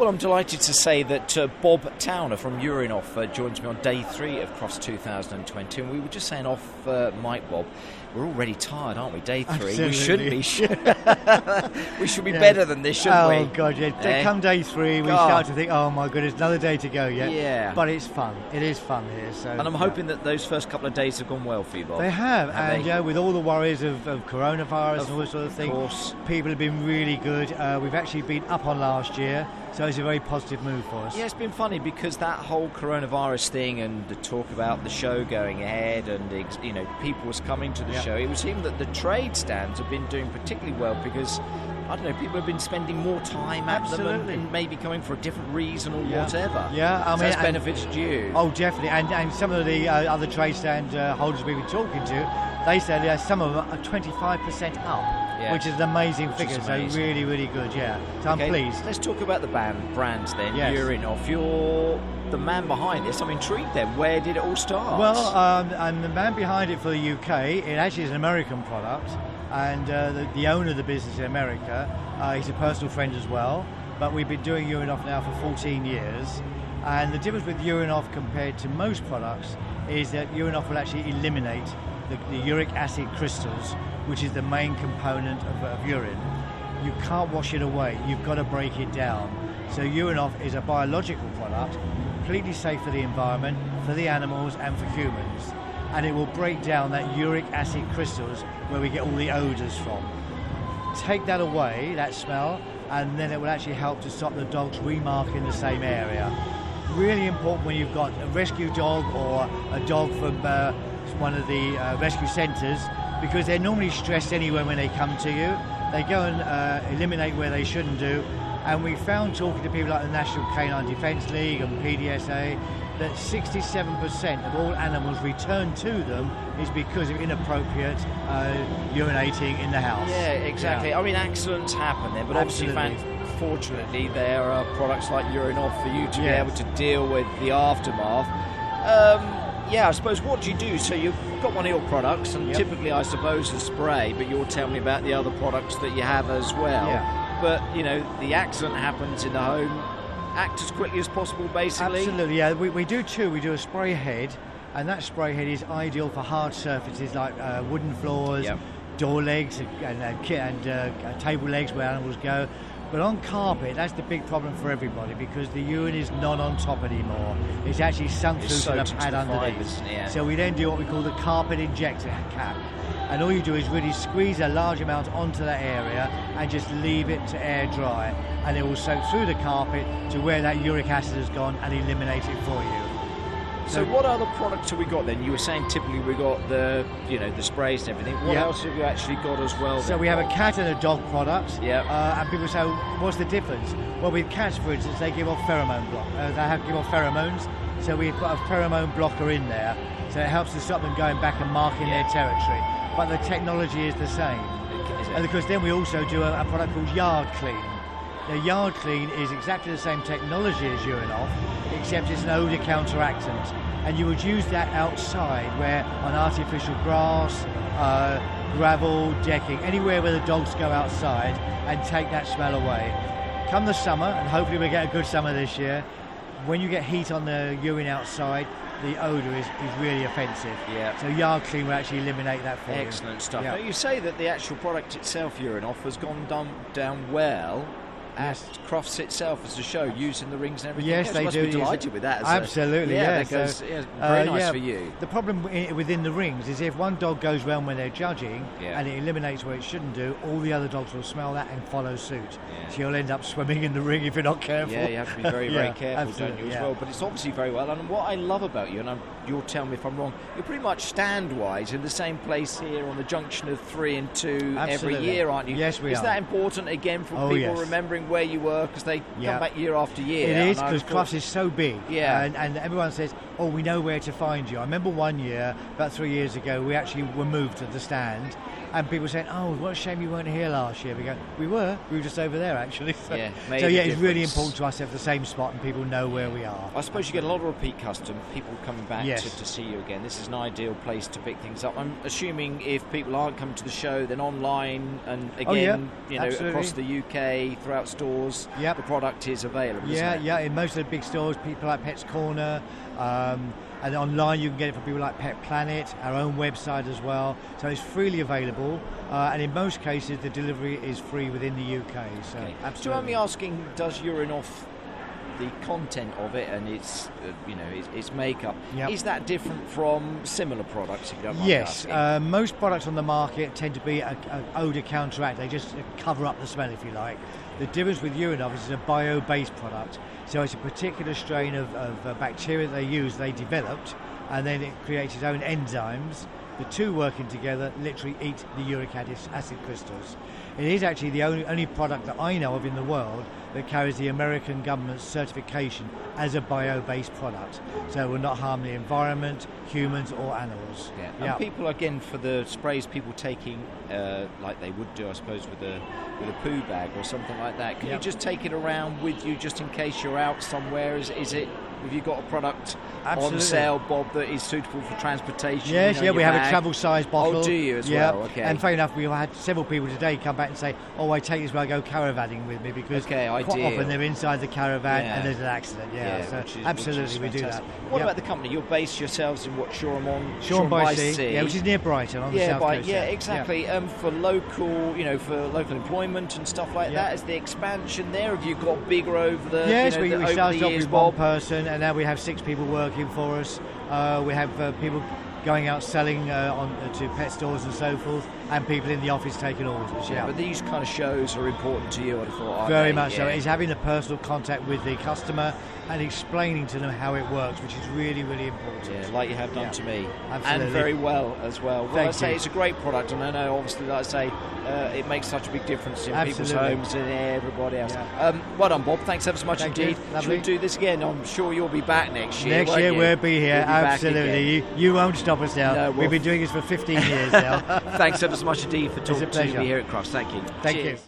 Well, I'm delighted to say that uh, Bob Towner from Urine Off uh, joins me on day three of Crufts 2020, and we were just saying off uh, Mike Bob, we're already tired, aren't we? Day three, Absolutely. we should be. we should be better than this, shouldn't oh, we? Oh God, yeah. Eh? Come day three, we God. start to think, oh my goodness, another day to go yet. Yeah. But it's fun. It is fun here. So. And I'm yeah. hoping that those first couple of days have gone well for you, Bob. They have, Have and they? yeah, with all the worries of, of coronavirus Of- and all that sort of of thing, course. people have been really good. Uh, we've actually been up on last year, so it's a very positive move for us. Yeah, it's been funny because that whole coronavirus thing and the talk about the show going ahead and you know people was coming to the Yeah. Show. It would seem that the trade stands have been doing particularly well because I don't know people have been spending more time at them and, and maybe coming for a different reason or Yeah. whatever. Yeah, I So mean, that's benefits you. Oh, definitely. And, and some of the uh, other trade stand uh, holders we've been talking to, they said uh, some of them are 25% up, Yeah. which is an amazing Which figure. So really, really good. Yeah. So I'm pleased. Let's talk about the band brands then. Yes. Urine Off. You're the man behind this. I'm intrigued. Then where did it all start? Well, um, and the man behind it for the UK, it actually is an American product, and uh, the, the owner of the business in America, uh, he's a personal friend as well. But we've been doing Urine Off now for 14 years, and the difference with Urine Off compared to most products is that Urine Off will actually eliminate the, the uric acid crystals, which is the main component of, of urine. You can't wash it away. You've got to break it down. So Urine Off is a biological product, completely safe for the environment, for the animals, and for humans. And it will break down that uric acid crystals where we get all the odours from. Take that away, that smell, and then it will actually help to stop the dogs remarking the same area. Really important when you've got a rescue dog or a dog from uh, one of the uh, rescue centres because they're normally stressed anyway when they come to you. They go and uh, eliminate where they shouldn't do. And we found talking to people like the National Canine Defence League and PDSA that 67% of all animals returned to them is because of inappropriate uh, urinating in the house. Yeah, exactly. Yeah. I mean, accidents happen there, but obviously, Absolutely. fan- fortunately, there are products like Urine Off for you to be able to deal with the aftermath. Um, yeah, I suppose what do you do? So you've got one of your products, and Yep. typically, I suppose, the spray, but you'll tell me about the other products that you have as well. Yeah. But, you know, the accident happens in the home. Act as quickly as possible, basically. Absolutely, yeah. We, we do two. We do a spray head, and that spray head is ideal for hard surfaces like uh, wooden floors, Yep. door legs, and, and, ki- and uh, table legs where animals go. But on carpet, that's the big problem for everybody because the urine is not on top anymore. It's actually sunk It's through to the pad underneath. fibres, yeah. So we then do what we call the carpet injector cap. And all you do is really squeeze a large amount onto that area and just leave it to air dry. And it will soak through the carpet to where that uric acid has gone and eliminate it for you. So, what other products have we got then? You were saying typically we got the, you know, the sprays and everything. What Yeah. else have you actually got as well? So then, we have a cat and a dog product. Yep. Uh, and people say, what's the difference? Well, with cats, for instance, they give off pheromone block. Uh, they have give off pheromones. So we've got a pheromone blocker in there. So it helps to stop them going back and marking Yeah. their territory. But the technology is the same. And of course, then we also do a, a product called Yard Clean. Now, Yard Clean is exactly the same technology as Urine Off, except it's an odour counteractant. And you would use that outside, where on artificial grass, uh, gravel, decking, anywhere where the dogs go outside, and take that smell away. Come the summer, and hopefully we get a good summer this year. When you get heat on the urine outside, the odour is, is really offensive. Yeah. So Yard Clean will actually eliminate that for you. Excellent stuff. Yeah. Now, you say that the actual product itself, Urine Off, has gone down, down well. At Crufts itself as a show, using the rings and everything. Yes, You they must do. be delighted it. with that. Absolutely, a, yeah, yeah. because so, yeah, very uh, nice yeah, for you. The problem within the rings is if one dog goes round when they're judging and it eliminates what it shouldn't do, all the other dogs will smell that and follow suit. So you'll end up swimming in the ring if you're not careful. Yeah, you have to be very, very careful, don't you, as well? But it's obviously very well. And what I love about you, and I'm, you'll tell me if I'm wrong, you're pretty much stand-wise in the same place here on the junction of three and two every year, aren't you? Yes, we Is are. that important again for Oh, people yes. remembering where you were because they Yeah. come back year after year? It is because Crufts is so big. Yeah. And, and everyone says, oh, we know where to find you. I remember one year, about three years ago, we actually were moved to the stand And people saying, "Oh, what a shame you weren't here last year." We go, "We were. We were just over there actually." So Yeah, so, yeah, it's really important to us to have the same spot and people know where we are. I suppose you get a lot of repeat custom, people coming back Yes. to, to see you again. This is an ideal place to pick things up. I'm assuming if people aren't coming to the show, then online and again, Oh, yeah, you know, absolutely. across the UK, throughout stores, Yep. the product is available. Yeah, yeah. In most of the big stores, people like Pets Corner, um, and online you can get it from people like Pet Planet, our own website as well. So it's freely available, uh, and in most cases the delivery is free within the UK. So Okay. Do you absolutely. mind me asking, does Urine Off, the content of it and its, uh, you know, its, its makeup, Yep. is that different from similar products? If you don't mind Yes, uh, most products on the market tend to be a, a odour counteract. They just cover up the smell, if you like. The difference with Urine Off is it's a bio-based product, so it's a particular strain of, of uh, bacteria they use, they developed, and then it creates its own enzymes. The two working together literally eat the uric acid crystals. It is actually the only, only product that I know of in the world that carries the American government's certification as a bio-based product, so it will not harm the environment, humans, or animals. Yeah. And people again for the sprays, people taking uh, like they would do, I suppose, with a with a poo bag or something like that. Can you just take it around with you just in case you're out somewhere? Is, is it? Have you got a product on sale, Bob, that is suitable for transportation? Yes, you know, yeah, we have a travel size bottle. Oh, do you as yeah. well? Okay. And fair enough, we've had several people today come back and say, "Oh, I take this when I go caravanning with me because Okay, quite ideal. often they're inside the caravan Yeah. and there's an accident." Yeah, so which is- which absolutely is we do that. What Yep. about the company? You're based yourselves in what Shoreham on Shoreham by Sea, Sea, yeah, which is near Brighton on the south by, coast. yeah, exactly. Um, for local, you know, for local employment and stuff like Yeah. that. Is the expansion there? Have you got bigger over the? Yes, you know, we, the, we started off with one person, and now we have six people working for us. Uh, we have uh, people going out selling uh, on to pet stores and so forth, and people in the office taking orders. Yeah, but these kind of shows are important to you. I'd thought. Very much so. It's having a personal contact with the customer and explaining to them how it works, which is really, really important. Yeah, like you have done Yeah. to me, Absolutely. and very well as well. Well, Thank I say you. it's a great product, and I know obviously, like I say, uh, it makes such a big difference in people's homes and everybody else. Yeah. Um, well done, Bob. Thanks ever so much Thank you. indeed. Should Lovely. we do this again? I'm sure you'll be back next year. Next year you? we'll be here. You'll be Absolutely. You, you won't stop us now. No, We've well- been doing this for 15 years now. Thanks ever so much indeed for talking to me here at Crufts. Thank you. Thank Cheers. you.